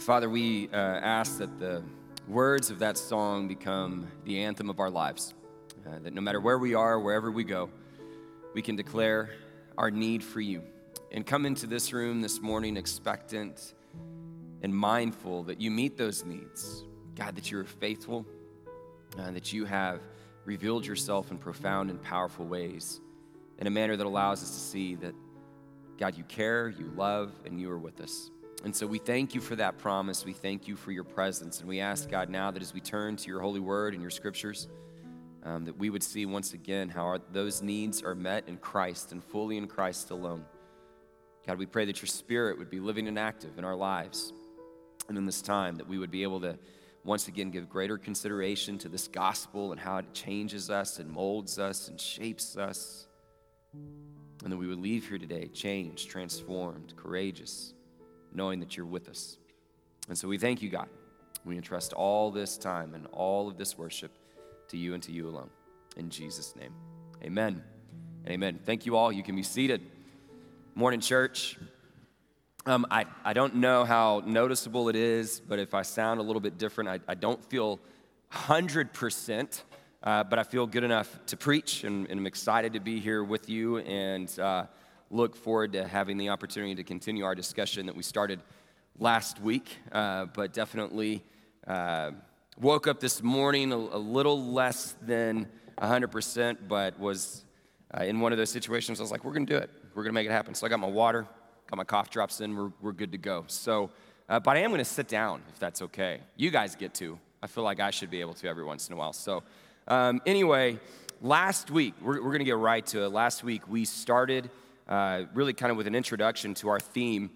Father, we uh, ask that the words of that song become the anthem of our lives. Uh, that no matter where we are, wherever we go, we can declare our need for you and come into this room this morning expectant and mindful that you meet those needs. God, that you are faithful, uh, that you have revealed yourself in profound and powerful ways in a manner that allows us to see that, God, you care, you love, and you are with us. And so we thank you for that promise. We thank you for your presence. And we ask, God, now that as we turn to your holy word and your scriptures, um, that we would see once again how our, those needs are met in Christ and fully in Christ alone. God, we pray that your spirit would be living and active in our lives and in this time, that we would be able to once again give greater consideration to this gospel and how it changes us and molds us and shapes us. And that we would leave here today changed, transformed, courageous knowing that you're with us. And so we thank you, God. We entrust all this time and all of this worship to you and to you alone. In Jesus' name, amen. And amen. Thank you all. You can be seated. Morning, church. Um, I, I don't know how noticeable it is, but if I sound a little bit different, I, I don't feel 100%, uh, but I feel good enough to preach, and, and, I'm excited to be here with you. And uh, look forward to having the opportunity to continue our discussion that we started last week, uh, but definitely uh, woke up this morning a, a, little less than 100%, but was uh, in one of those situations. I was like, we're going to do it. We're going to make it happen. So I got my water, got my cough drops in, we're, we're good to go. So, uh, but I am going to sit down if that's okay. You guys get to. I feel like I should be able to every once in a while. So, um, anyway, last week, we're, we're going to get right to it. Last week, we started uh, really kind of with an introduction to our theme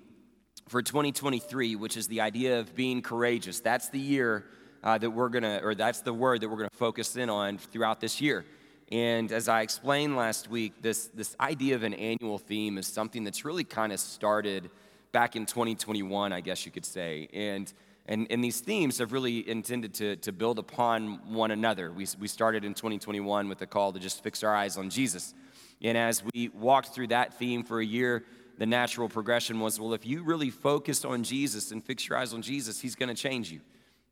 for 2023, which is the idea of being courageous. That's the year uh, that we're to, or that's the word that we're to focus in on throughout this year. And as I explained last week, this, this idea of an annual theme is something that's really kind of started back in 2021, I guess you could say. And, and, and these themes have really intended to, to build upon one another. We, we started in 2021 with the call to just fix our eyes on Jesus. And as we walked through that theme for a year, the natural progression was well, if you really focus on Jesus and fix your eyes on Jesus, He's going to change you.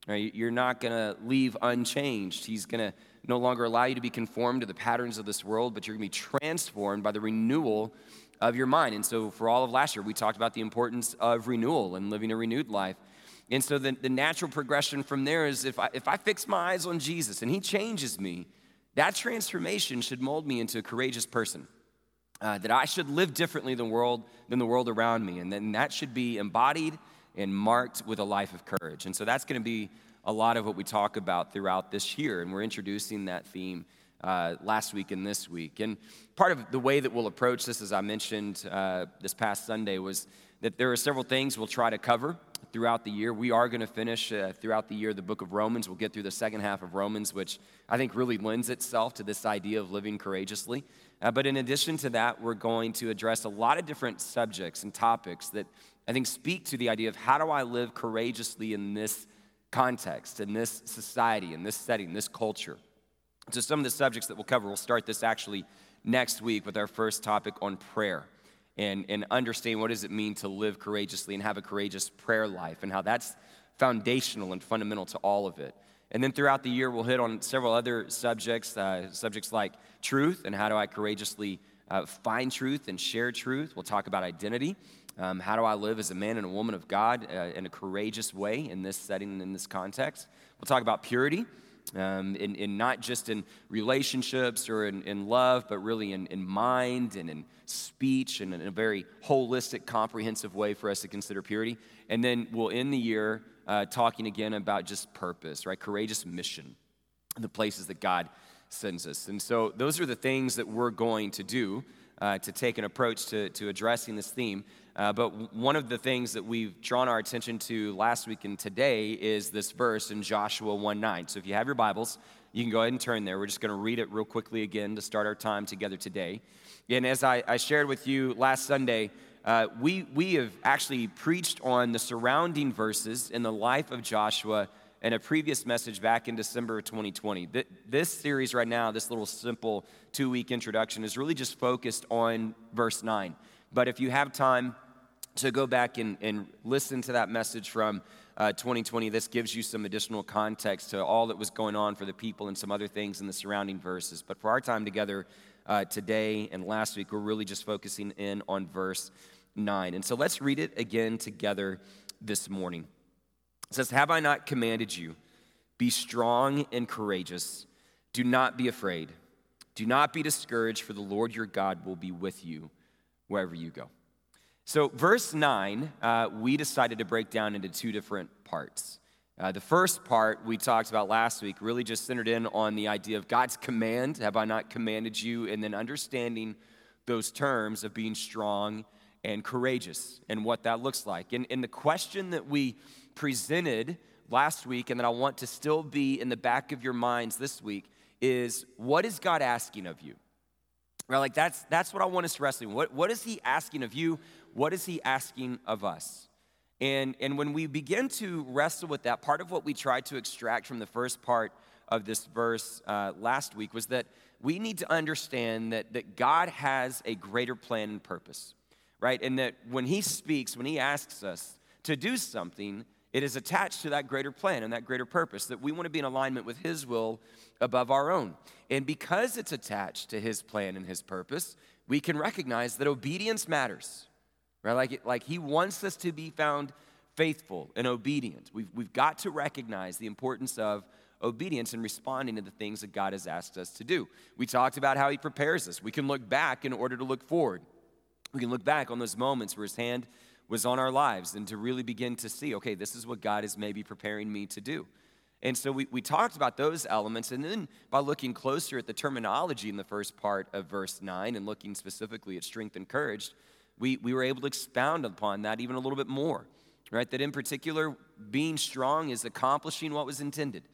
Right? You're not going to leave unchanged. He's going to no longer allow you to be conformed to the patterns of this world, but you're going to be transformed by the renewal of your mind. And so, for all of last year, we talked about the importance of renewal and living a renewed life. And so, the, the natural progression from there is if I, if I fix my eyes on Jesus and He changes me, that transformation should mold me into a courageous person. Uh, that I should live differently than, world, than the world around me. And then that should be embodied and marked with a life of courage. And so that's going to be a lot of what we talk about throughout this year. And we're introducing that theme uh, last week and this week. And part of the way that we'll approach this, as I mentioned uh, this past Sunday, was that there are several things we'll try to cover throughout the year. We are going to finish uh, throughout the year the book of Romans. We'll get through the second half of Romans, which I think really lends itself to this idea of living courageously. Uh, but in addition to that, we're going to address a lot of different subjects and topics that I think speak to the idea of how do I live courageously in this context, in this society, in this setting, this culture. So, some of the subjects that we'll cover, we'll start this actually next week with our first topic on prayer and, and understand what does it mean to live courageously and have a courageous prayer life and how that's foundational and fundamental to all of it. And then throughout the year, we'll hit on several other subjects, uh, subjects like truth and how do I courageously uh, find truth and share truth. We'll talk about identity. Um, how do I live as a man and a woman of God uh, in a courageous way in this setting and in this context? We'll talk about purity um, in, in, not just in relationships or in, in love, but really in, in, mind and in speech and in a very holistic, comprehensive way for us to consider purity. And then we'll end the year uh, talking again about just purpose, right? Courageous mission, the places that God sends us. And so those are the things that we're going to do uh, to take an approach to, to addressing this theme. Uh, but one of the things that we've drawn our attention to last week and today is this verse in Joshua 1 9. So if you have your Bibles, you can go ahead and turn there. We're just going to read it real quickly again to start our time together today. And as I, I shared with you last Sunday, uh, we, we have actually preached on the surrounding verses in the life of Joshua in a previous message back in December of 2020. This series right now, this little simple two week introduction, is really just focused on verse 9. But if you have time, to go back and, and listen to that message from uh, 2020. This gives you some additional context to all that was going on for the people and some other things in the surrounding verses. But for our time together uh, today and last week, we're really just focusing in on verse 9. And so let's read it again together this morning. It says, Have I not commanded you? Be strong and courageous. Do not be afraid. Do not be discouraged, for the Lord your God will be with you wherever you go. So, verse 9, uh, we decided to break down into two different parts. Uh, the first part we talked about last week really just centered in on the idea of God's command Have I not commanded you? And then understanding those terms of being strong and courageous and what that looks like. And, and the question that we presented last week, and that I want to still be in the back of your minds this week, is what is God asking of you? Right, like that's that's what I want us wrestle. What what is He asking of you? What is He asking of us? And and when we begin to wrestle with that, part of what we tried to extract from the first part of this verse uh, last week was that we need to understand that that God has a greater plan and purpose, right? And that when He speaks, when He asks us to do something, it is attached to that greater plan and that greater purpose, that we want to be in alignment with His will above our own. And because it's attached to His plan and His purpose, we can recognize that obedience matters, right? Like, like He wants us to be found faithful and obedient. We've, we've got to recognize the importance of obedience and responding to the things that God has asked us to do. We talked about how He prepares us. We can look back in order to look forward. We can look back on those moments where His hand was on our lives and to really begin to see, okay, this is what God is maybe preparing me to do. And so we, we talked about those elements. And then by looking closer at the terminology in the first part of verse 9 and looking specifically at strength and courage, we, we were able to expound upon that even a little bit more, right? That in particular, being strong is accomplishing what was intended,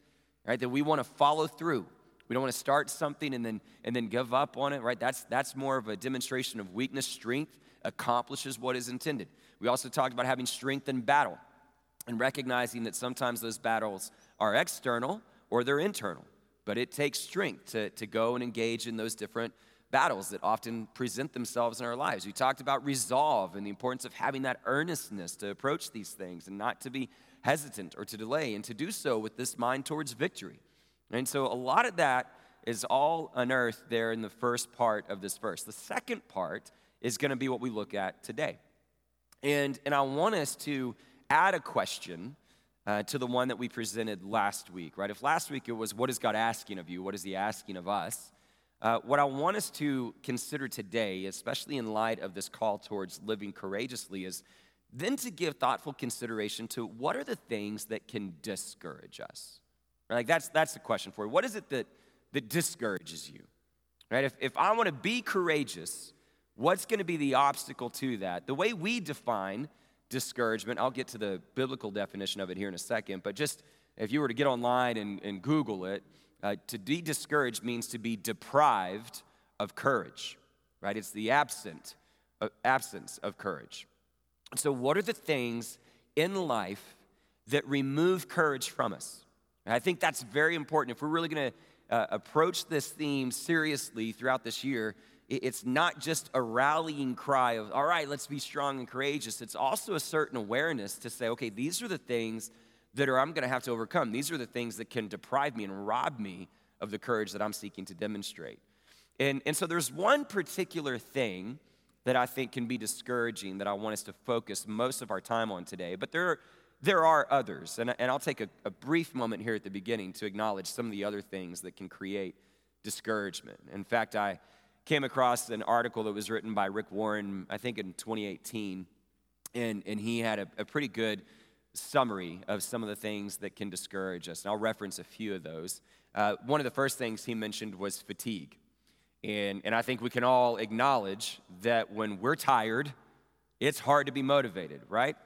right? That we want to follow through. We don't want to start something and then, and then give up on it, right? That's, that's more of a demonstration of weakness. Strength accomplishes what is intended. We also talked about having strength in battle and recognizing that sometimes those battles are external or they're internal. But it takes strength to, to go and engage in those different battles that often present themselves in our lives. We talked about resolve and the importance of having that earnestness to approach these things and not to be hesitant or to delay, and to do so with this mind towards victory. And so a lot of that is all unearthed there in the first part of this verse. The second part is going to be what we look at today. And, and I want us to add a question uh, to the one that we presented last week, right? If last week it was, What is God asking of you? What is He asking of us? Uh, what I want us to consider today, especially in light of this call towards living courageously, is then to give thoughtful consideration to what are the things that can discourage us? Right? Like that's, that's the question for you. What is it that, that discourages you? Right? If, if I want to be courageous, what's going to be the obstacle to that? The way we define discouragement. I'll get to the biblical definition of it here in a second, but just if you were to get online and, and Google it, uh, to be discouraged means to be deprived of courage, right? It's the absent, uh, absence of courage. So, what are the things in life that remove courage from us? And I think that's very important. If we're really going to uh, approach this theme seriously throughout this year, it's not just a rallying cry of, all right, let's be strong and courageous. It's also a certain awareness to say, okay, these are the things that are I'm going to have to overcome. These are the things that can deprive me and rob me of the courage that I'm seeking to demonstrate. And, and so there's one particular thing that I think can be discouraging that I want us to focus most of our time on today. But there are, there are others. And, and I'll take a, a brief moment here at the beginning to acknowledge some of the other things that can create discouragement. In fact, I came across an article that was written by Rick Warren, I think in 2018, and, and he had a, a pretty good summary of some of the things that can discourage us. And I'll reference a few of those. Uh, one of the first things he mentioned was fatigue. And, and I think we can all acknowledge that when we're tired, it's hard to be motivated, right?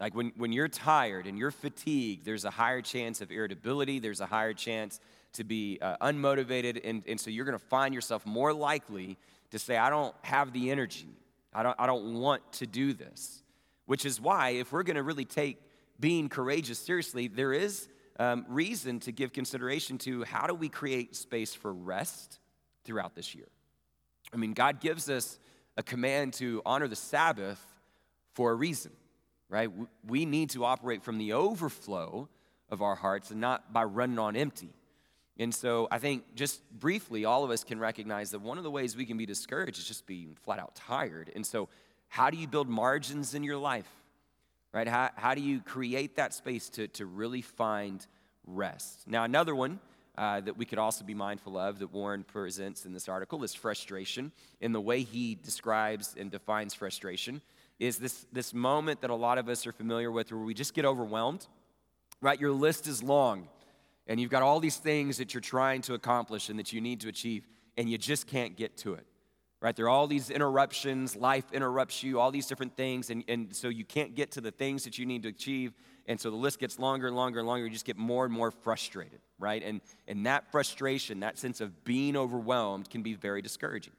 Like when, when you're tired and you're fatigued, there's a higher chance of irritability, there's a higher chance to be uh, unmotivated, and, and so you're going to find yourself more likely to say, I don't have the energy. I don't, I don't want to do this. Which is why, if we're going to really take being courageous seriously, there is um, reason to give consideration to how do we create space for rest throughout this year. I mean, God gives us a command to honor the Sabbath for a reason, right? We need to operate from the overflow of our hearts and not by running on empty. And so I think just briefly, all of us can recognize that one of the ways we can be discouraged is just being flat out tired. And so, how do you build margins in your life? Right? How, how do you create that space to, to really find rest? Now, another one uh, that we could also be mindful of that Warren presents in this article is frustration. And the way he describes and defines frustration, is this, this moment that a lot of us are familiar with where we just get overwhelmed, right? Your list is long and you've got all these things that you're trying to accomplish and that you need to achieve, and you just can't get to it. Right? There are all these interruptions, life interrupts you, all these different things, and, and so you can't get to the things that you need to achieve. And so the list gets longer and longer and longer. You just get more and more frustrated, right? And, and that frustration, that sense of being overwhelmed, can be very discouraging.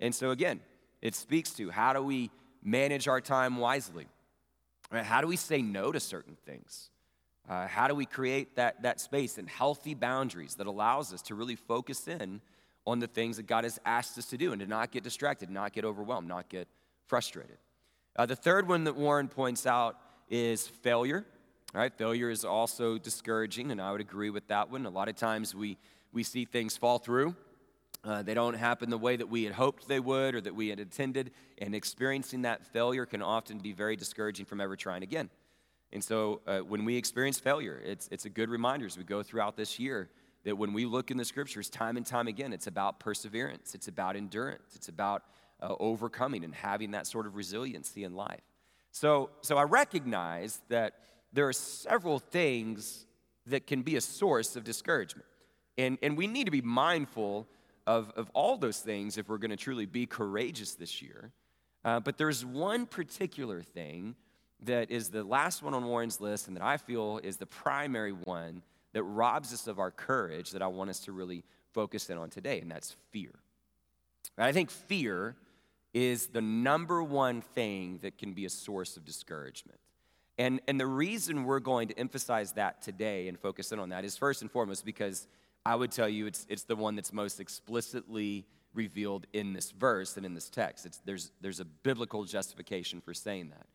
And so, again, it speaks to how do we manage our time wisely? Right? How do we say no to certain things? Uh, how do we create that, that space and healthy boundaries that allows us to really focus in on the things that God has asked us to do and to not get distracted, not get overwhelmed, not get frustrated? Uh, the third one that Warren points out is failure. All right, failure is also discouraging, and I would agree with that one. A lot of times we, we see things fall through. Uh, they don't happen the way that we had hoped they would or that we had intended, and experiencing that failure can often be very discouraging from ever trying again. And so uh, when we experience failure, it's, it's a good reminder as we go throughout this year that when we look in the scriptures time and time again, it's about perseverance, it's about endurance, it's about uh, overcoming and having that sort of resiliency in life. So, so I recognize that there are several things that can be a source of discouragement. And, and we need to be mindful of, of all those things if we're going to truly be courageous this year. Uh, but there's one particular thing that is the last one on Warren's list and that I feel is the primary one that robs us of our courage that I want us to really focus in on today, and that's fear. I think fear is the number one thing that can be a source of discouragement. And, and the reason we're going to emphasize that today and focus in on that is first and foremost because I would tell you it's, it's the one that's most explicitly revealed in this verse and in this text. It's, there's, there's a biblical justification for saying that.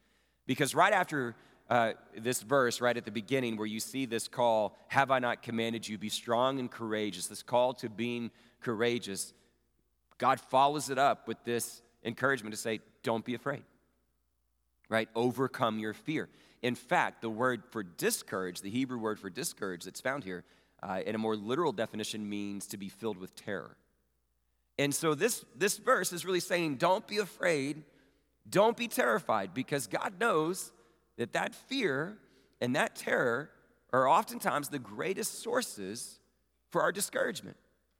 Because right after uh, this verse, right at the beginning, where you see this call, Have I not commanded you, be strong and courageous, this call to being courageous, God follows it up with this encouragement to say, Don't be afraid, right? Overcome your fear. In fact, the word for discourage, the Hebrew word for discourage that's found here, uh, in a more literal definition, means to be filled with terror. And so this, this verse is really saying, Don't be afraid don't be terrified because God knows that that fear and that terror are oftentimes the greatest sources for our discouragement.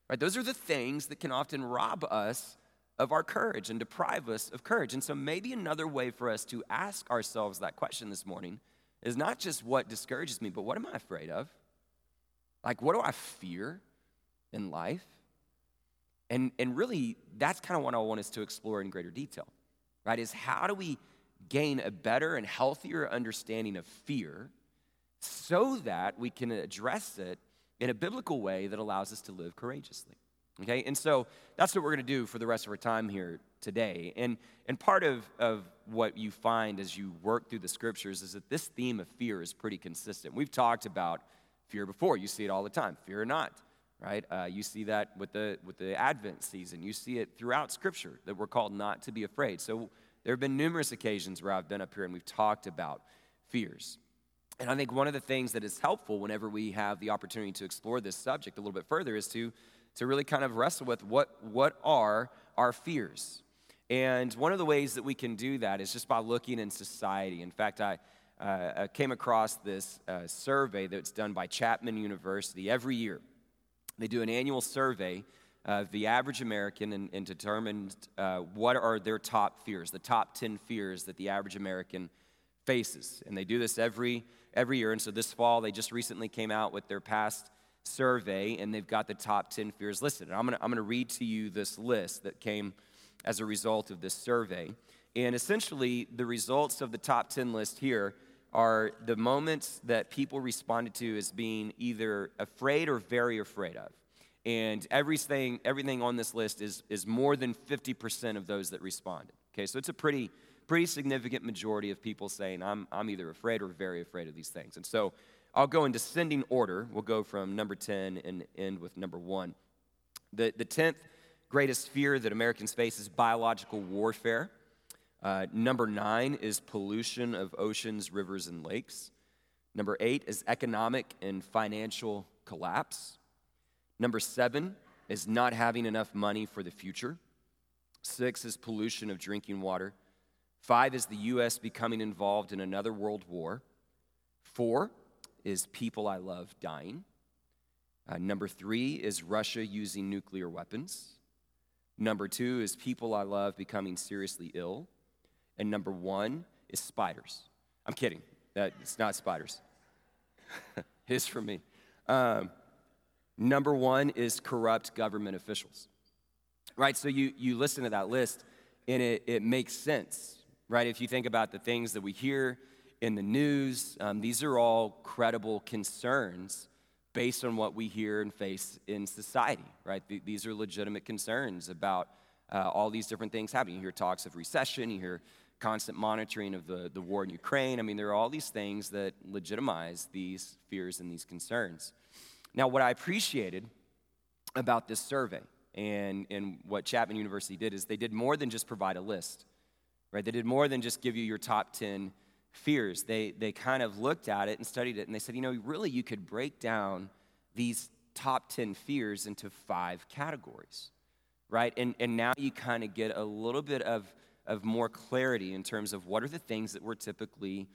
Right? Those are the things that can often rob us of our courage and deprive us of courage. And so maybe another way for us to ask ourselves that question this morning is not just what discourages me, but what am I afraid of? Like, what do I fear in life? And, and really, that's kind of what I want us to explore in greater detail right? Is how do we gain a better and healthier understanding of fear so that we can address it in a biblical way that allows us to live courageously. Okay, and so that's what we're going to do for the rest of our time here today. And, and part of, of what you find as you work through the scriptures is that this theme of fear is pretty consistent. We've talked about fear before, you see it all the time fear or not, right? Uh, you see that with the, with the Advent season. You see it throughout Scripture that we're called not to be afraid. So there have been numerous occasions where I've been up here and we've talked about fears. And I think one of the things that is helpful whenever we have the opportunity to explore this subject a little bit further is to, to really kind of wrestle with what, what are our fears. And one of the ways that we can do that is just by looking in society. In fact, I, uh, came across this uh, survey that's done by Chapman University every year. They do an annual survey of the average American and, and determine uh, what are their top fears, the top 10 fears that the average American faces. And they do this every, every year. And so this fall, they just recently came out with their past survey, and they've got the top 10 fears listed. And I'm going to I'm going to read to you this list that came as a result of this survey. And essentially, the results of the top 10 list here are the moments that people responded to as being either afraid or very afraid of. And everything, everything on this list is, is more than 50% of those that responded. Okay, so it's a pretty, pretty significant majority of people saying, I'm, I'm either afraid or very afraid of these things. And so I'll go in descending order. We'll go from number 10 and end with number one. The, the 10th greatest fear that Americans face is biological warfare. Uh, number nine is pollution of oceans, rivers, and lakes. Number eight is economic and financial collapse. Number seven is not having enough money for the future. Six is pollution of drinking water. Five is the U.S. becoming involved in another world war. Four is people I love dying. Uh, number three is Russia using nuclear weapons. Number two is people I love becoming seriously ill. And number one is spiders. I'm kidding. That, it's not spiders. it is for me. Um, number one is corrupt government officials. Right? So you, you listen to that list and it, it makes sense, right? If you think about the things that we hear in the news, um, these are all credible concerns based on what we hear and face in society, right? Th- these are legitimate concerns about uh, all these different things happening. You hear talks of recession, you hear constant monitoring of the, the war in Ukraine. I mean, there are all these things that legitimize these fears and these concerns. Now, what I appreciated about this survey and, and what Chapman University did is they did more than just provide a list, right? They did more than just give you your top 10 fears. They, they kind of looked at it and studied it, and they said, you know, really, you could break down these top 10 fears into five categories, right? And, and now you kind of get a little bit of of more clarity in terms of what are the things that we're typically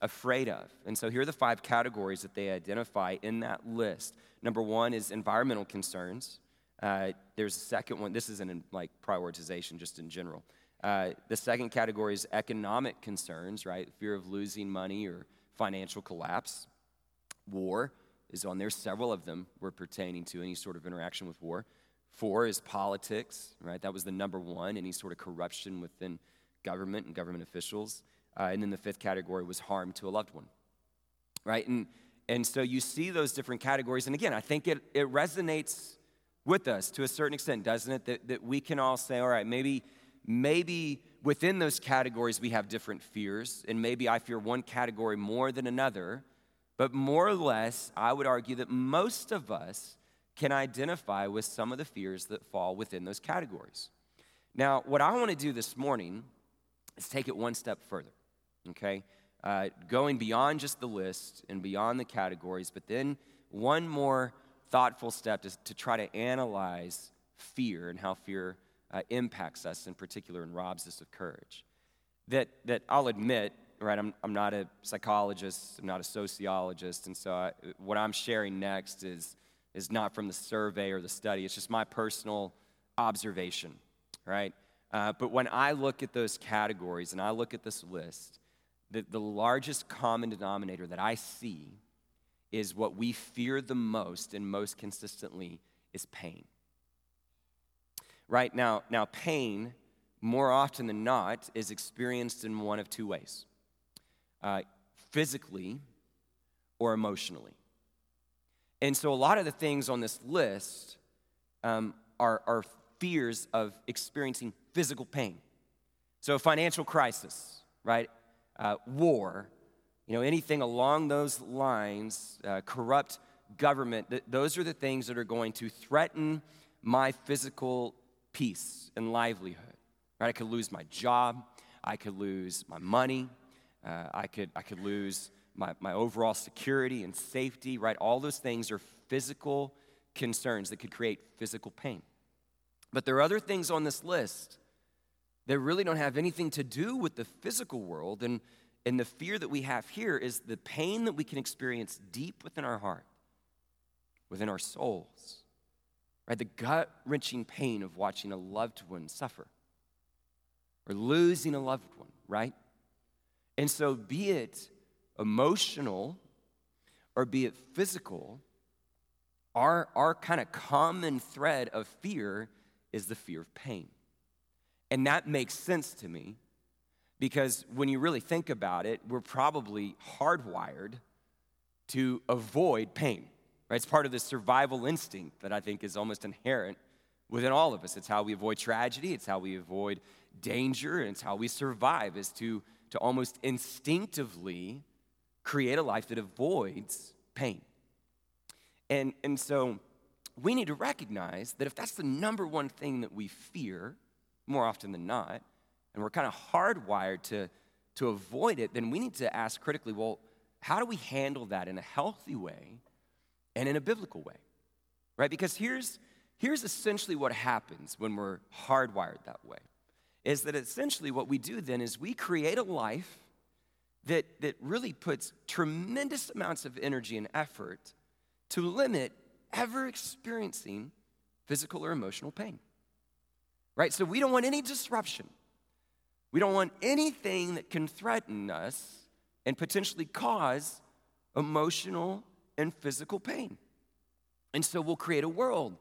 afraid of. And so here are the five categories that they identify in that list. Number one is environmental concerns. Uh, there's a second one. This isn't in like prioritization, just in general. Uh, the second category is economic concerns, right? Fear of losing money or financial collapse. War is on there. Several of them were pertaining to any sort of interaction with war. Four is politics, right? That was the number one, any sort of corruption within government and government officials. Uh, and then the fifth category was harm to a loved one, right? And, and so you see those different categories. And again, I think it, it resonates with us to a certain extent, doesn't it? That, that we can all say, all right, maybe, maybe within those categories we have different fears, and maybe I fear one category more than another. But more or less, I would argue that most of us can identify with some of the fears that fall within those categories. Now, what I want to do this morning is take it one step further, okay? Uh, going beyond just the list and beyond the categories, but then one more thoughtful step is to try to analyze fear and how fear uh, impacts us in particular and robs us of courage. That, that I'll admit, right, I'm, I'm not a psychologist, I'm not a sociologist, and so I, what I'm sharing next is is not from the survey or the study, it's just my personal observation, right? Uh, but when I look at those categories and I look at this list, the, the largest common denominator that I see is what we fear the most and most consistently is pain. Right now, now pain, more often than not, is experienced in one of two ways uh, physically or emotionally. And so a lot of the things on this list um, are, are fears of experiencing physical pain. So financial crisis, right? Uh, war, you know, anything along those lines, uh, corrupt government, th- those are the things that are going to threaten my physical peace and livelihood. Right? I could lose my job, I could lose my money, uh, I, could, I could lose my, my overall security and safety, right? All those things are physical concerns that could create physical pain. But there are other things on this list that really don't have anything to do with the physical world. And, and the fear that we have here is the pain that we can experience deep within our heart, within our souls, right? The gut wrenching pain of watching a loved one suffer or losing a loved one, right? And so, be it emotional or be it physical, our, our kind of common thread of fear is the fear of pain. And that makes sense to me because when you really think about it, we're probably hardwired to avoid pain. Right? It's part of the survival instinct that I think is almost inherent within all of us. It's how we avoid tragedy, it's how we avoid danger, and it's how we survive, is to, to almost instinctively create a life that avoids pain. And, and so we need to recognize that if that's the number one thing that we fear, more often than not, and we're kind of hardwired to, to avoid it, then we need to ask critically well, how do we handle that in a healthy way and in a biblical way? Right? Because here's, here's essentially what happens when we're hardwired that way is that essentially what we do then is we create a life that, that really puts tremendous amounts of energy and effort to limit ever experiencing physical or emotional pain. Right? So we don't want any disruption. We don't want anything that can threaten us and potentially cause emotional and physical pain. And so we'll create a world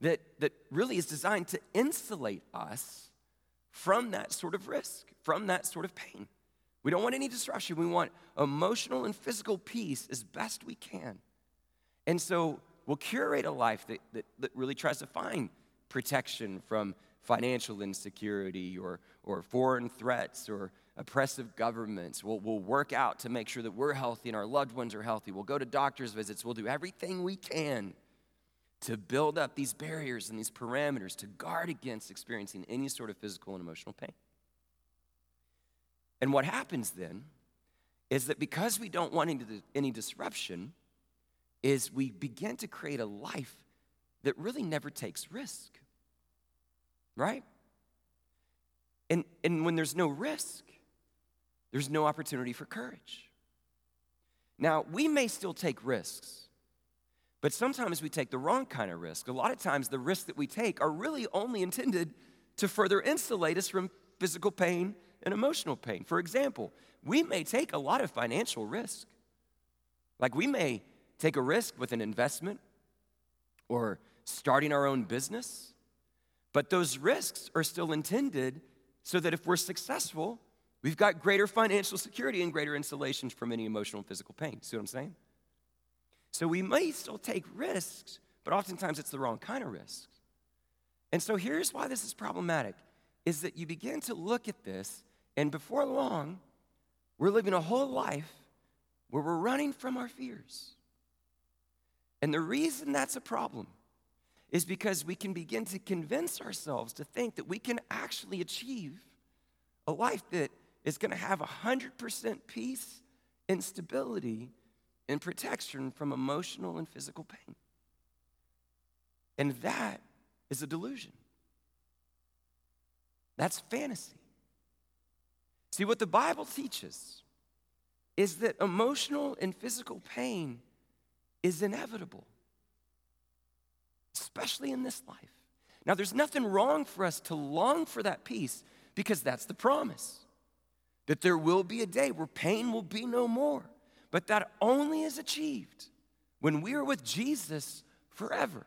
that, that really is designed to insulate us from that sort of risk, from that sort of pain. We don't want any disruption. We want emotional and physical peace as best we can. And so we'll curate a life that, that, that really tries to find protection from financial insecurity or, or foreign threats or oppressive governments. We'll, we'll work out to make sure that we're healthy and our loved ones are healthy. We'll go to doctor's visits. We'll do everything we can to build up these barriers and these parameters to guard against experiencing any sort of physical and emotional pain. And what happens then is that because we don't want any, any disruption, is we begin to create a life that really never takes risk. Right? And, and when there's no risk, there's no opportunity for courage. Now, we may still take risks, but sometimes we take the wrong kind of risk. A lot of times, the risks that we take are really only intended to further insulate us from physical pain and emotional pain. For example, we may take a lot of financial risk. Like we may take a risk with an investment or starting our own business, but those risks are still intended so that if we're successful, we've got greater financial security and greater insulation from any emotional and physical pain. See what I'm saying? So we may still take risks, but oftentimes it's the wrong kind of risks. And so here's why this is problematic is that you begin to look at this, and before long, we're living a whole life where we're running from our fears. And the reason that's a problem is because we can begin to convince ourselves to think that we can actually achieve a life that is going to have 100% peace and stability and protection from emotional and physical pain. And that is a delusion. That's fantasy. See, what the Bible teaches is that emotional and physical pain is inevitable, especially in this life. Now, there's nothing wrong for us to long for that peace because that's the promise that there will be a day where pain will be no more. But that only is achieved when we are with Jesus forever.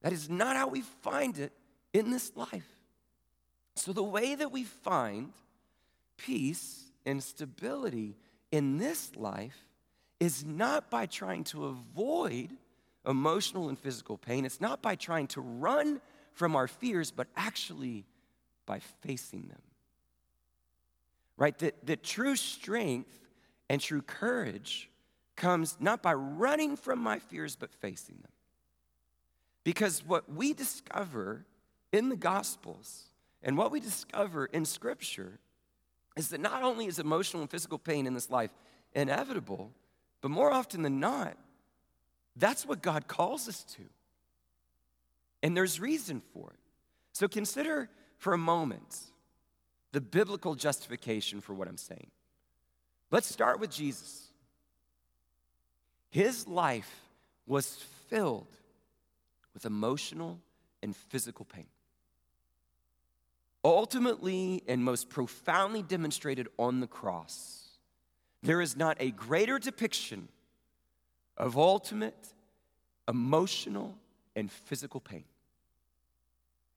That is not how we find it in this life. So, the way that we find peace and stability in this life is not by trying to avoid emotional and physical pain. It's not by trying to run from our fears, but actually by facing them. Right? That, that true strength and true courage comes not by running from my fears, but facing them. Because what we discover in the Gospels and what we discover in Scripture is that not only is emotional and physical pain in this life inevitable, but more often than not, that's what God calls us to. And there's reason for it. So consider for a moment the biblical justification for what I'm saying. Let's start with Jesus. His life was filled with emotional and physical pain. Ultimately and most profoundly demonstrated on the cross there is not a greater depiction of ultimate emotional and physical pain.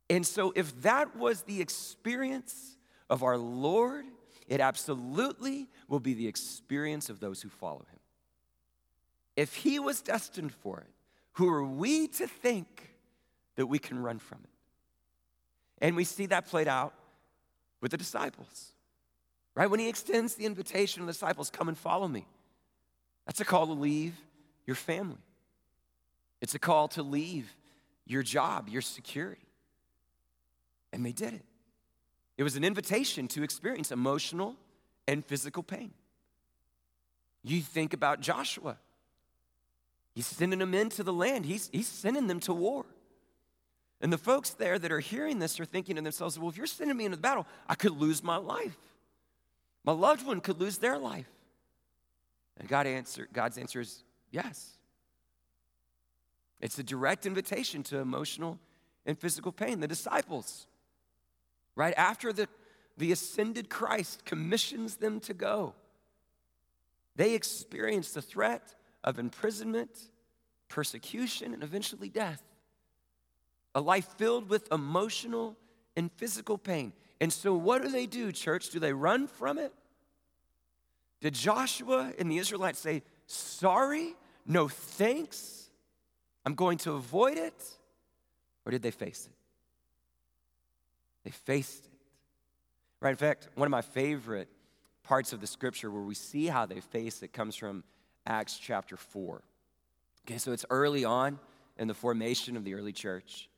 And so, if that was the experience of our Lord, it absolutely will be the experience of those who follow him. If he was destined for it, who are we to think that we can run from it. And we see that played out with the disciples, right? When he extends the invitation to the disciples, come and follow me. That's a call to leave your family, it's a call to leave your job, your security. And they did it. It was an invitation to experience emotional and physical pain. You think about Joshua. He's sending them into the land, he's, he's sending them to war. And the folks there that are hearing this are thinking to themselves, well, if you're sending me into the battle, I could lose my life. My loved one could lose their life. And God answer, God's answer is yes. It's a direct invitation to emotional and physical pain. The disciples, right after the, the ascended Christ commissions them to go, they experience the threat of imprisonment, persecution, and eventually death. A life filled with emotional and physical pain. And so, what do they do, church? Do they run from it? Did Joshua and the Israelites say, Sorry, no thanks, I'm going to avoid it? Or did they face it? They faced it. Right? In fact, one of my favorite parts of the scripture where we see how they face it comes from Acts chapter 4. Okay, so it's early on in the formation of the early church,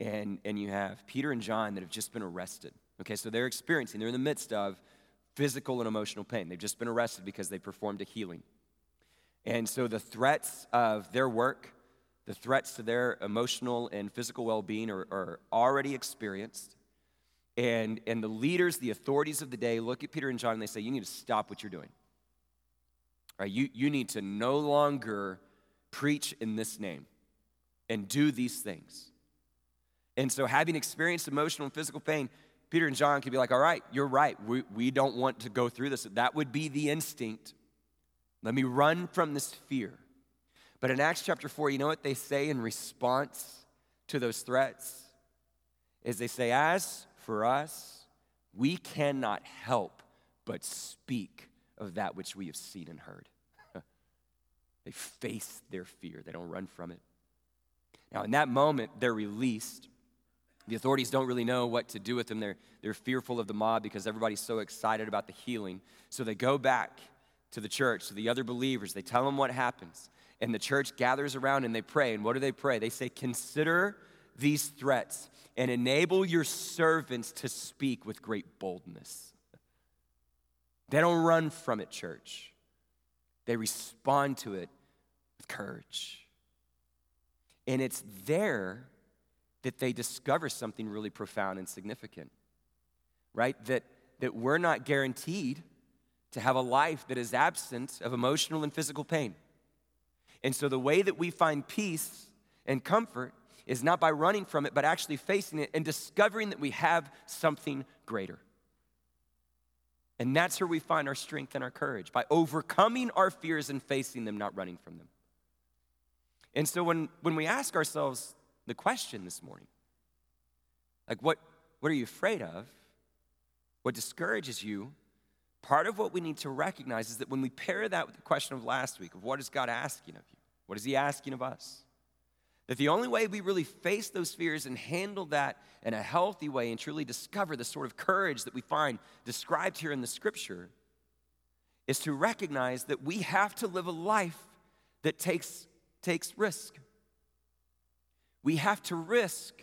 and, and you have Peter and John that have just been arrested. Okay, so they're experiencing, they're in the midst of physical and emotional pain. They've just been arrested because they performed a healing. And so the threats of their work, the threats to their emotional and physical well being are, are already experienced. And, and the leaders, the authorities of the day, look at Peter and John and they say, You need to stop what you're doing. Right? You, you need to no longer preach in this name and do these things. And so, having experienced emotional and physical pain, Peter and John could be like, All right, you're right. We, we don't want to go through this. That would be the instinct. Let me run from this fear. But in Acts chapter 4, you know what they say in response to those threats? Is they say, As for us, we cannot help but speak of that which we have seen and heard. they face their fear, they don't run from it. Now, in that moment, they're released. The authorities don't really know what to do with them. They're, they're fearful of the mob because everybody's so excited about the healing. So they go back to the church, to the other believers. They tell them what happens. And the church gathers around and they pray. And what do they pray? They say, Consider these threats and enable your servants to speak with great boldness. They don't run from it, church. They respond to it with courage. And it's there that they discover something really profound and significant, right? That, that we're not guaranteed to have a life that is absent of emotional and physical pain. And so the way that we find peace and comfort is not by running from it, but actually facing it and discovering that we have something greater. And that's where we find our strength and our courage by overcoming our fears and facing them, not running from them. And so when, when we ask ourselves the question this morning, like what, what are you afraid of? What discourages you? Part of what we need to recognize is that when we pair that with the question of last week, of what is God asking of you? What is He asking of us? That the only way we really face those fears and handle that in a healthy way and truly discover the sort of courage that we find described here in the scripture is to recognize that we have to live a life that takes, takes risk. We have to risk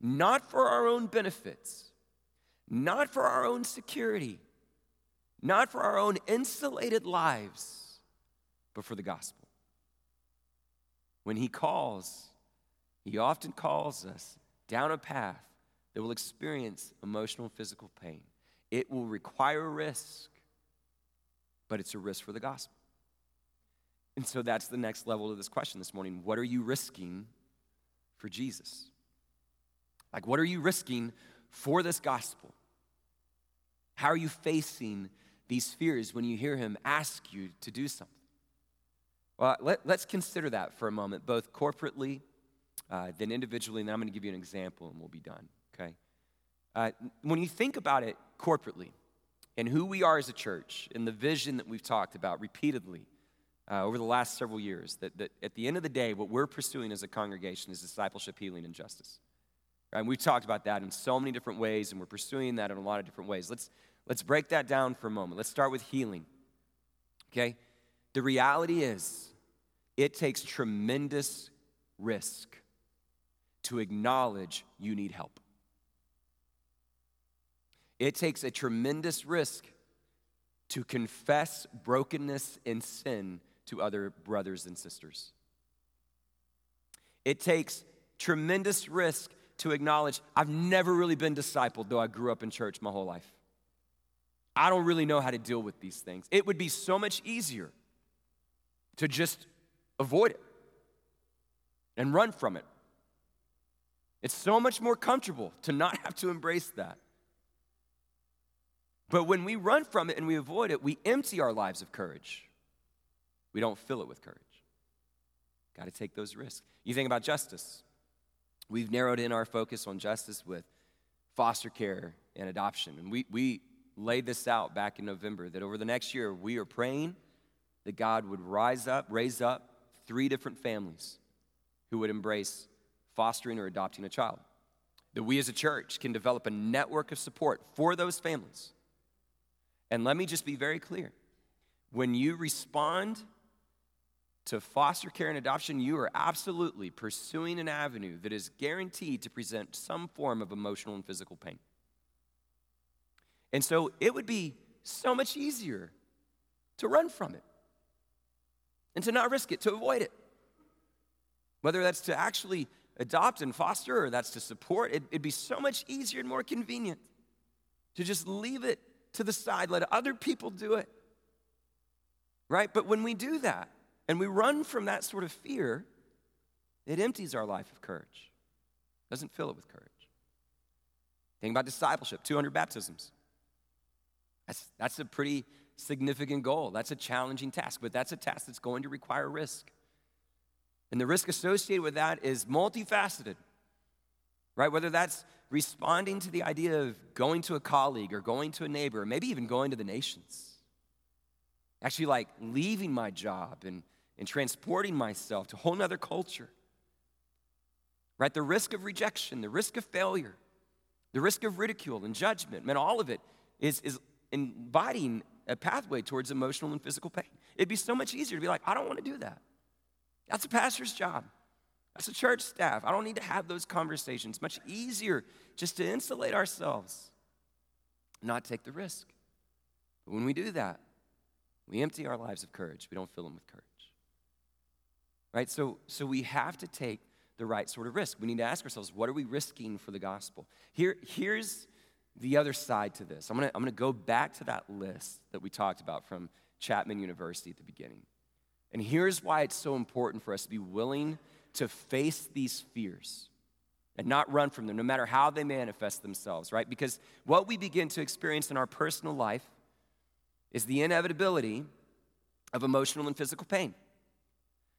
not for our own benefits, not for our own security, not for our own insulated lives, but for the gospel. When He calls, he often calls us down a path that will experience emotional and physical pain. It will require risk, but it's a risk for the gospel. And so that's the next level of this question this morning. What are you risking for Jesus? Like, what are you risking for this gospel? How are you facing these fears when you hear him ask you to do something? Well, let, us consider that for a moment, both corporately uh, then individually, and then I'm going to give you an example and we'll be done, okay? Uh, when you think about it corporately and who we are as a church and the vision that we've talked about repeatedly uh, over the last several years, that, that at the end of the day, what we're pursuing as a congregation is discipleship, healing, and justice. Right? And we've talked about that in so many different ways, and we're pursuing that in a lot of different ways. Let's, let's break that down for a moment. Let's start with healing. Okay? The reality is, it takes tremendous risk to acknowledge you need help. It takes a tremendous risk to confess brokenness and sin to other brothers and sisters. It takes tremendous risk to acknowledge I've never really been discipled, though I grew up in church my whole life. I don't really know how to deal with these things. It would be so much easier to just avoid it and run from it. It's so much more comfortable to not have to embrace that. But when we run from it and we avoid it, we empty our lives of courage. We don't fill it with courage. Got to take those risks. You think about justice. We've narrowed in our focus on justice with foster care and adoption. And we, we laid this out back in November that over the next year, we are praying that God would rise up, raise up three different families who would embrace fostering or adopting a child. That we as a church can develop a network of support for those families. And let me just be very clear when you respond to foster care and adoption, you are absolutely pursuing an avenue that is guaranteed to present some form of emotional and physical pain. And so it would be so much easier to run from it and to not risk it, to avoid it. Whether that's to actually adopt and foster or that's to support, it, would be so much easier and more convenient to just leave it to the side, let other people do it. Right? But when we do that, and we run from that sort of fear, it empties our life of courage, doesn't fill it with courage. Think about discipleship 200 baptisms. That's, that's a pretty significant goal. That's a challenging task, but that's a task that's going to require risk. And the risk associated with that is multifaceted, right? Whether that's responding to the idea of going to a colleague or going to a neighbor, or maybe even going to the nations. Actually, like leaving my job and and transporting myself to a whole nother culture. Right? The risk of rejection, the risk of failure, the risk of ridicule and judgment, man, all of it is, is embodying a pathway towards emotional and physical pain. It'd be so much easier to be like, I don't want to do that. That's a pastor's job. That's a church staff. I don't need to have those conversations. Much easier just to insulate ourselves, not take the risk. But when we do that, we empty our lives of courage. We don't fill them with courage right? So, so we have to take the right sort of risk. We need to ask ourselves, what are we risking for the gospel? Here, here's the other side to this. I'm gonna, I'm gonna go back to that list that we talked about from Chapman University at the beginning. And here's why it's so important for us to be willing to face these fears and not run from them, no matter how they manifest themselves, right? Because what we begin to experience in our personal life is the inevitability of emotional and physical pain.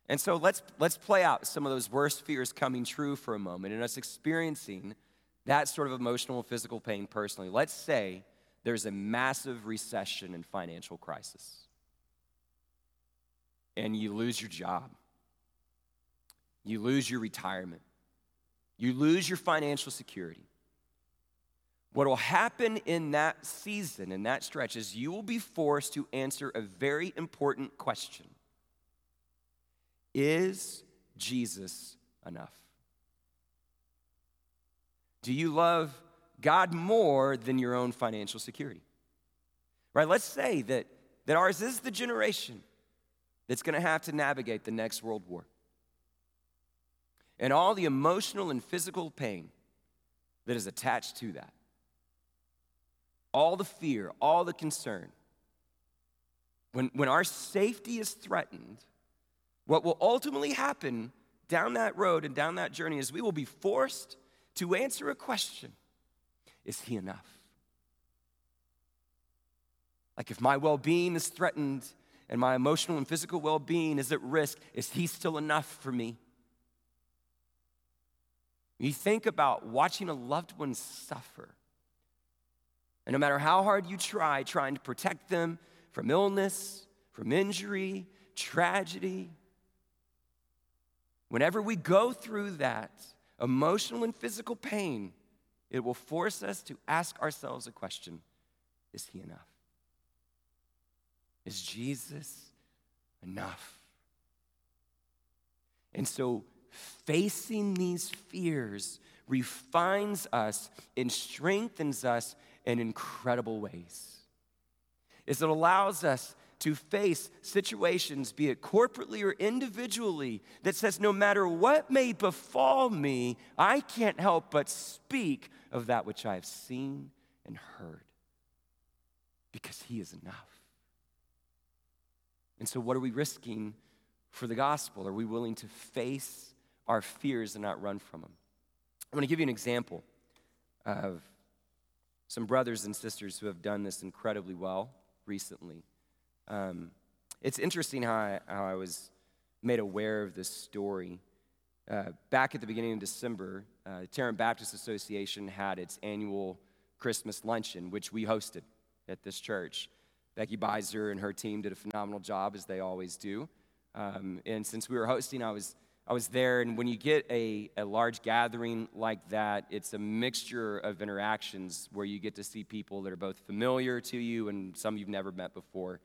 And so let's, let's play out some of those worst fears coming true for a moment and us experiencing that sort of emotional and physical pain personally. Let's say there's a massive recession and financial crisis, and you lose your job, you lose your retirement, you lose your financial security. What will happen in that season, in that stretch, is you will be forced to answer a very important question is Jesus enough? Do you love God more than your own financial security? Right? Let's say that, that ours is the generation that's going to have to navigate the next world war. And all the emotional and physical pain that is attached to that. All the fear, all the concern. When, when our safety is threatened, what will ultimately happen down that road and down that journey is we will be forced to answer a question Is He enough? Like if my well being is threatened and my emotional and physical well being is at risk, is He still enough for me? You think about watching a loved one suffer. And no matter how hard you try, trying to protect them from illness, from injury, tragedy, Whenever we go through that emotional and physical pain, it will force us to ask ourselves a question Is He enough? Is Jesus enough? And so, facing these fears refines us and strengthens us in incredible ways. Is it allows us to face situations, be it corporately or individually, that says, no matter what may befall me, I can't help but speak of that which I have seen and heard because He is enough. And so, what are we risking for the gospel? Are we willing to face our fears and not run from them? I'm going to give you an example of some brothers and sisters who have done this incredibly well recently. Um, it's interesting how I, how I was made aware of this story. Uh, back at the beginning of December, uh, the Tarrant Baptist Association had its annual Christmas luncheon, which we hosted at this church. Becky Beiser and her team did a phenomenal job, as they always do. Um, and since we were hosting, I was, I was there. And when you get a, a large gathering like that, it's a mixture of interactions where you get to see people that are both familiar to you and some you've never met before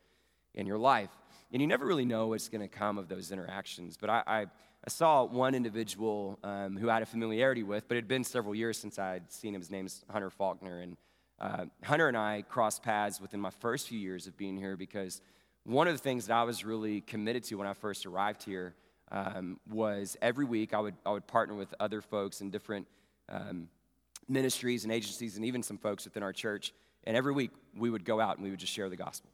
in your life. And you never really know what's going to come of those interactions. But I, I, I saw one individual um, who I had a familiarity with, but it had been several years since I had seen him. His name's Hunter Faulkner. And uh, Hunter and I crossed paths within my first few years of being here because one of the things that I was really committed to when I first arrived here um, was every week I would, I would partner with other folks in different um, ministries and agencies and even some folks within our church. And every week we would go out and we would just share the gospel.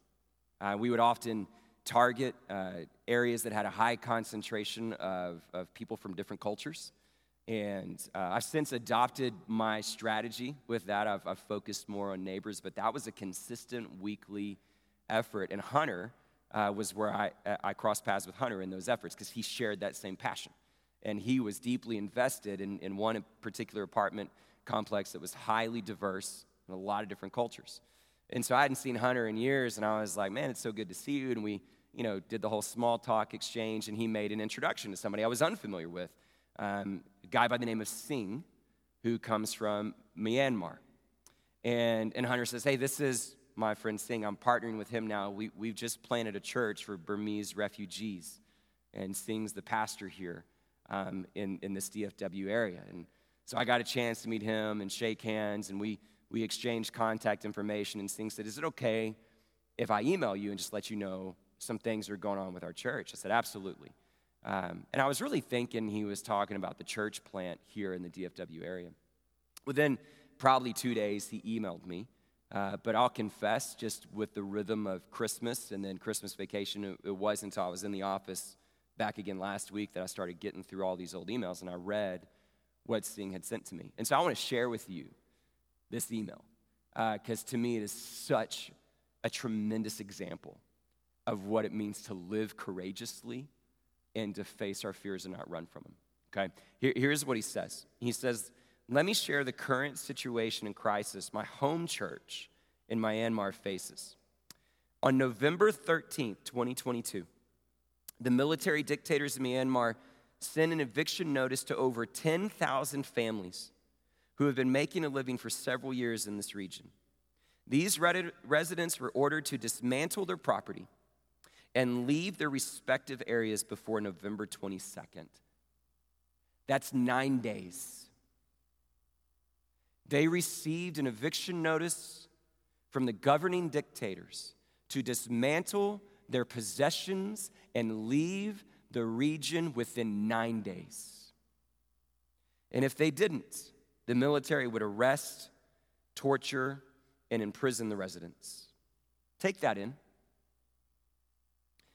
Uh, we would often target uh, areas that had a high concentration of, of people from different cultures. And uh, I've since adopted my strategy with that. I've, I've, focused more on neighbors, but that was a consistent weekly effort. And Hunter uh, was where I, I crossed paths with Hunter in those efforts because he shared that same passion. And he was deeply invested in, in one particular apartment complex that was highly diverse in a lot of different cultures. And so I hadn't seen Hunter in years, and I was like, man, it's so good to see you. And we, you know, did the whole small talk exchange, and he made an introduction to somebody I was unfamiliar with, um, a guy by the name of Singh, who comes from Myanmar. And, and Hunter says, hey, this is my friend Singh. I'm partnering with him now. We, we've just planted a church for Burmese refugees, and Singh's the pastor here um, in, in this DFW area. And so I got a chance to meet him and shake hands, and we we exchanged contact information and Singh said, Is it okay if I email you and just let you know some things are going on with our church? I said, Absolutely. Um, and I was really thinking he was talking about the church plant here in the DFW area. Within probably two days, he emailed me. Uh, but I'll confess, just with the rhythm of Christmas and then Christmas vacation, it, it wasn't until I was in the office back again last week that I started getting through all these old emails and I read what Singh had sent to me. And so I want to share with you this email because uh, to me it is such a tremendous example of what it means to live courageously and to face our fears and not run from them. Okay? Here, here's what he says He says, Let me share the current situation and crisis my home church in Myanmar faces. On November 13th, 2022, the military dictators of Myanmar sent an eviction notice to over 10,000 families who have been making a living for several years in this region. These residents were ordered to dismantle their property and leave their respective areas before November 22nd. That's nine days. They received an eviction notice from the governing dictators to dismantle their possessions and leave the region within nine days. And if they didn't, the military would arrest, torture, and imprison the residents. Take that in.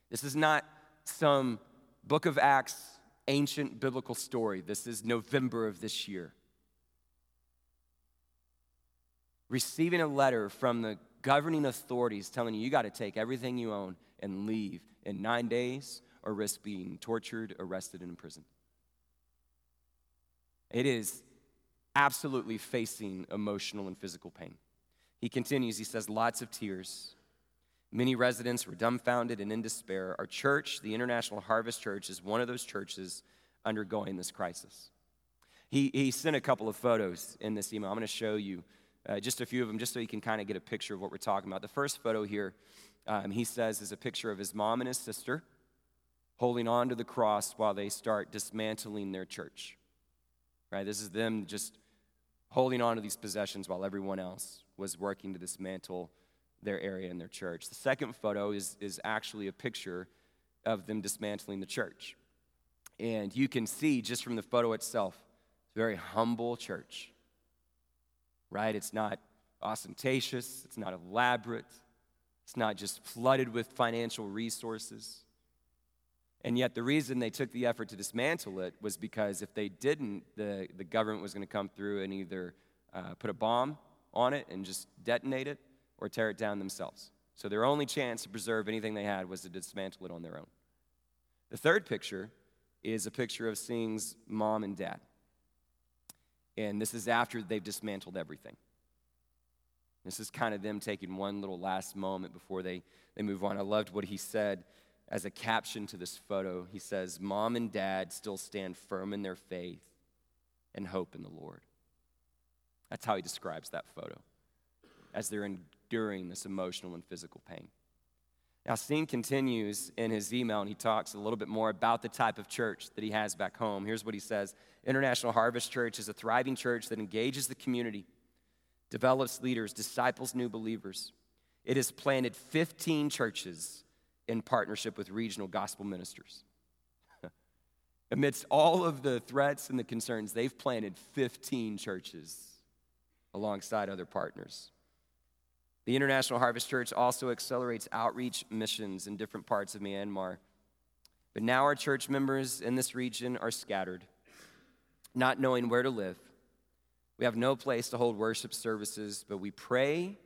This is not some book of Acts ancient biblical story. This is November of this year. Receiving a letter from the governing authorities telling you you got to take everything you own and leave in nine days or risk being tortured, arrested, and imprisoned. It is absolutely facing emotional and physical pain. He continues, he says, lots of tears. Many residents were dumbfounded and in despair. Our church, the International Harvest Church, is one of those churches undergoing this crisis. He, he sent a couple of photos in this email. I'm going to show you uh, just a few of them, just so you can kind of get a picture of what we're talking about. The first photo here, um, he says, is a picture of his mom and his sister holding on to the cross while they start dismantling their church. Right? This is them just holding on to these possessions while everyone else was working to dismantle their area and their church. The second photo is, is actually a picture of them dismantling the church. And you can see just from the photo itself, it's a very humble church, right? It's not ostentatious, it's not elaborate, it's not just flooded with financial resources. And yet, the reason they took the effort to dismantle it was because if they didn't, the, the government was going to come through and either uh, put a bomb on it and just detonate it or tear it down themselves. So, their only chance to preserve anything they had was to dismantle it on their own. The third picture is a picture of Singh's mom and dad. And this is after they've dismantled everything. This is kind of them taking one little last moment before they, they move on. I loved what he said as a caption to this photo, he says, Mom and dad still stand firm in their faith and hope in the Lord. That's how he describes that photo as they're enduring this emotional and physical pain. Now, Singh continues in his email and he talks a little bit more about the type of church that he has back home. Here's what he says International Harvest Church is a thriving church that engages the community, develops leaders, disciples new believers. It has planted 15 churches in partnership with regional gospel ministers. Amidst all of the threats and the concerns, they've planted 15 churches alongside other partners. The International Harvest Church also accelerates outreach missions in different parts of Myanmar. But now our church members in this region are scattered, not knowing where to live. We have no place to hold worship services, but we pray,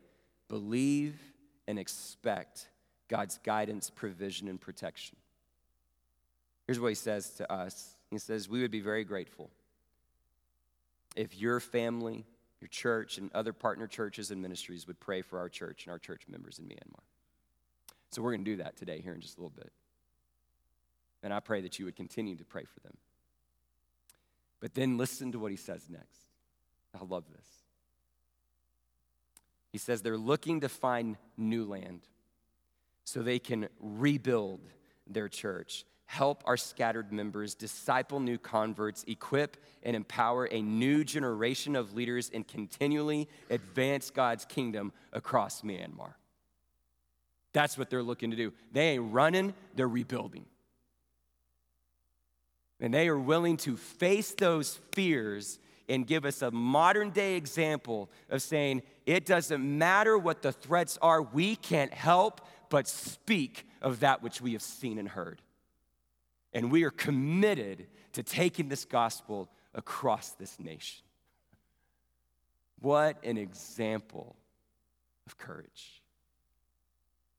believe, and expect God's guidance, provision, and protection. Here's what he says to us He says, We would be very grateful if your family, your church, and other partner churches and ministries would pray for our church and our church members in Myanmar. So we're going to do that today, here in just a little bit. And I pray that you would continue to pray for them. But then listen to what he says next. I love this. He says they're looking to find new land so they can rebuild their church, help our scattered members, disciple new converts, equip and empower a new generation of leaders, and continually advance God's kingdom across Myanmar. That's what they're looking to do. They ain't running, they're rebuilding. And they are willing to face those fears and give us a modern day example of saying, it doesn't matter what the threats are, we can't help but speak of that which we have seen and heard. And we are committed to taking this gospel across this nation. What an example of courage.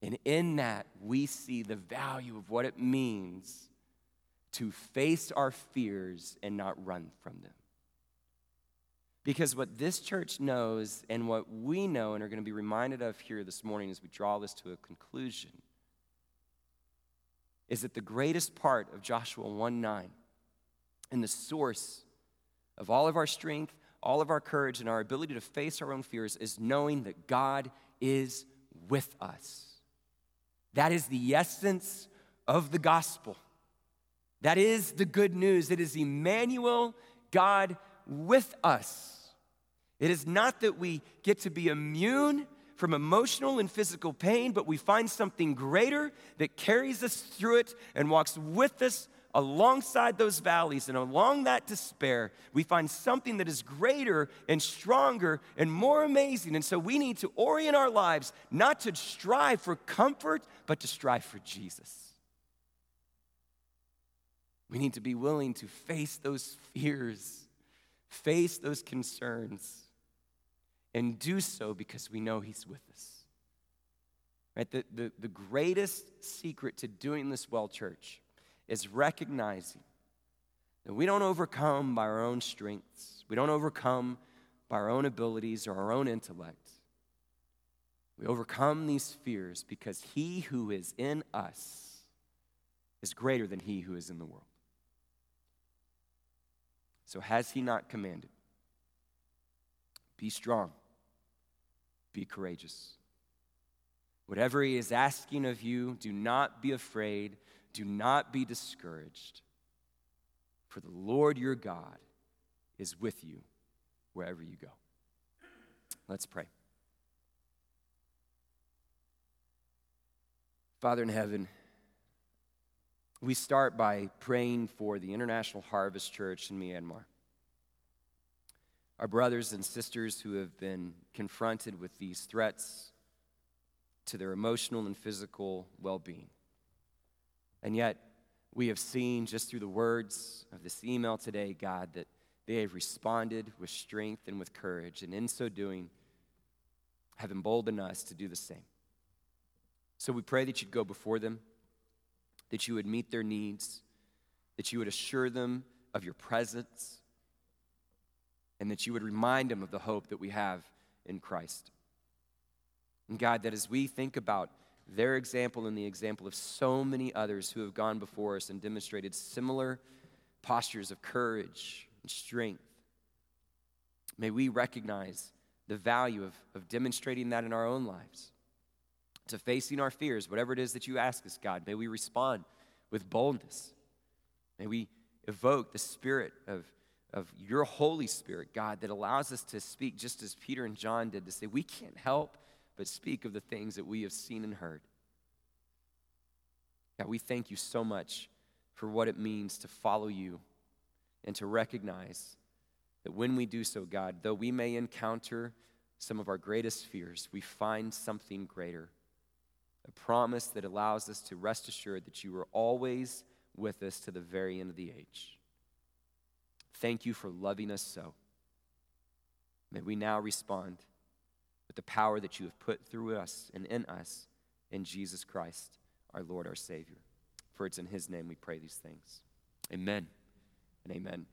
And in that, we see the value of what it means to face our fears and not run from them. Because what this church knows and what we know and are going to be reminded of here this morning as we draw this to a conclusion is that the greatest part of Joshua 1 9 and the source of all of our strength, all of our courage, and our ability to face our own fears is knowing that God is with us. That is the essence of the gospel. That is the good news. It is Emmanuel, God with us. It is not that we get to be immune from emotional and physical pain, but we find something greater that carries us through it and walks with us alongside those valleys and along that despair. We find something that is greater and stronger and more amazing. And so we need to orient our lives not to strive for comfort, but to strive for Jesus. We need to be willing to face those fears, face those concerns and do so because we know He's with us. Right? The, the, the greatest secret to doing this well, church, is recognizing that we don't overcome by our own strengths, we don't overcome by our own abilities or our own intellect. We overcome these fears because He who is in us is greater than He who is in the world. So, has he not commanded? Be strong, be courageous. Whatever he is asking of you, do not be afraid, do not be discouraged. For the Lord your God is with you wherever you go. Let's pray. Father in heaven, we start by praying for the International Harvest Church in Myanmar. Our brothers and sisters who have been confronted with these threats to their emotional and physical well being. And yet, we have seen just through the words of this email today, God, that they have responded with strength and with courage, and in so doing, have emboldened us to do the same. So we pray that you'd go before them, that you would meet their needs, that you would assure them of your presence, and that you would remind them of the hope that we have in Christ. And God, that as we think about their example and the example of so many others who have gone before us and demonstrated similar postures of courage and strength, may we recognize the value of, of demonstrating that in our own lives. To facing our fears, whatever it is that you ask us, God, may we respond with boldness. May we evoke the spirit of, of your Holy Spirit, God, that allows us to speak just as Peter and John did, to say, we can't help but speak of the things that we have seen and heard. God, we thank you so much for what it means to follow you and to recognize that when we do so, God, though we may encounter some of our greatest fears, we find something greater. A promise that allows us to rest assured that you are always with us to the very end of the age. Thank you for loving us so. May we now respond with the power that you have put through us and in us in Jesus Christ, our Lord, our Savior. For it's in His name we pray these things. Amen and amen.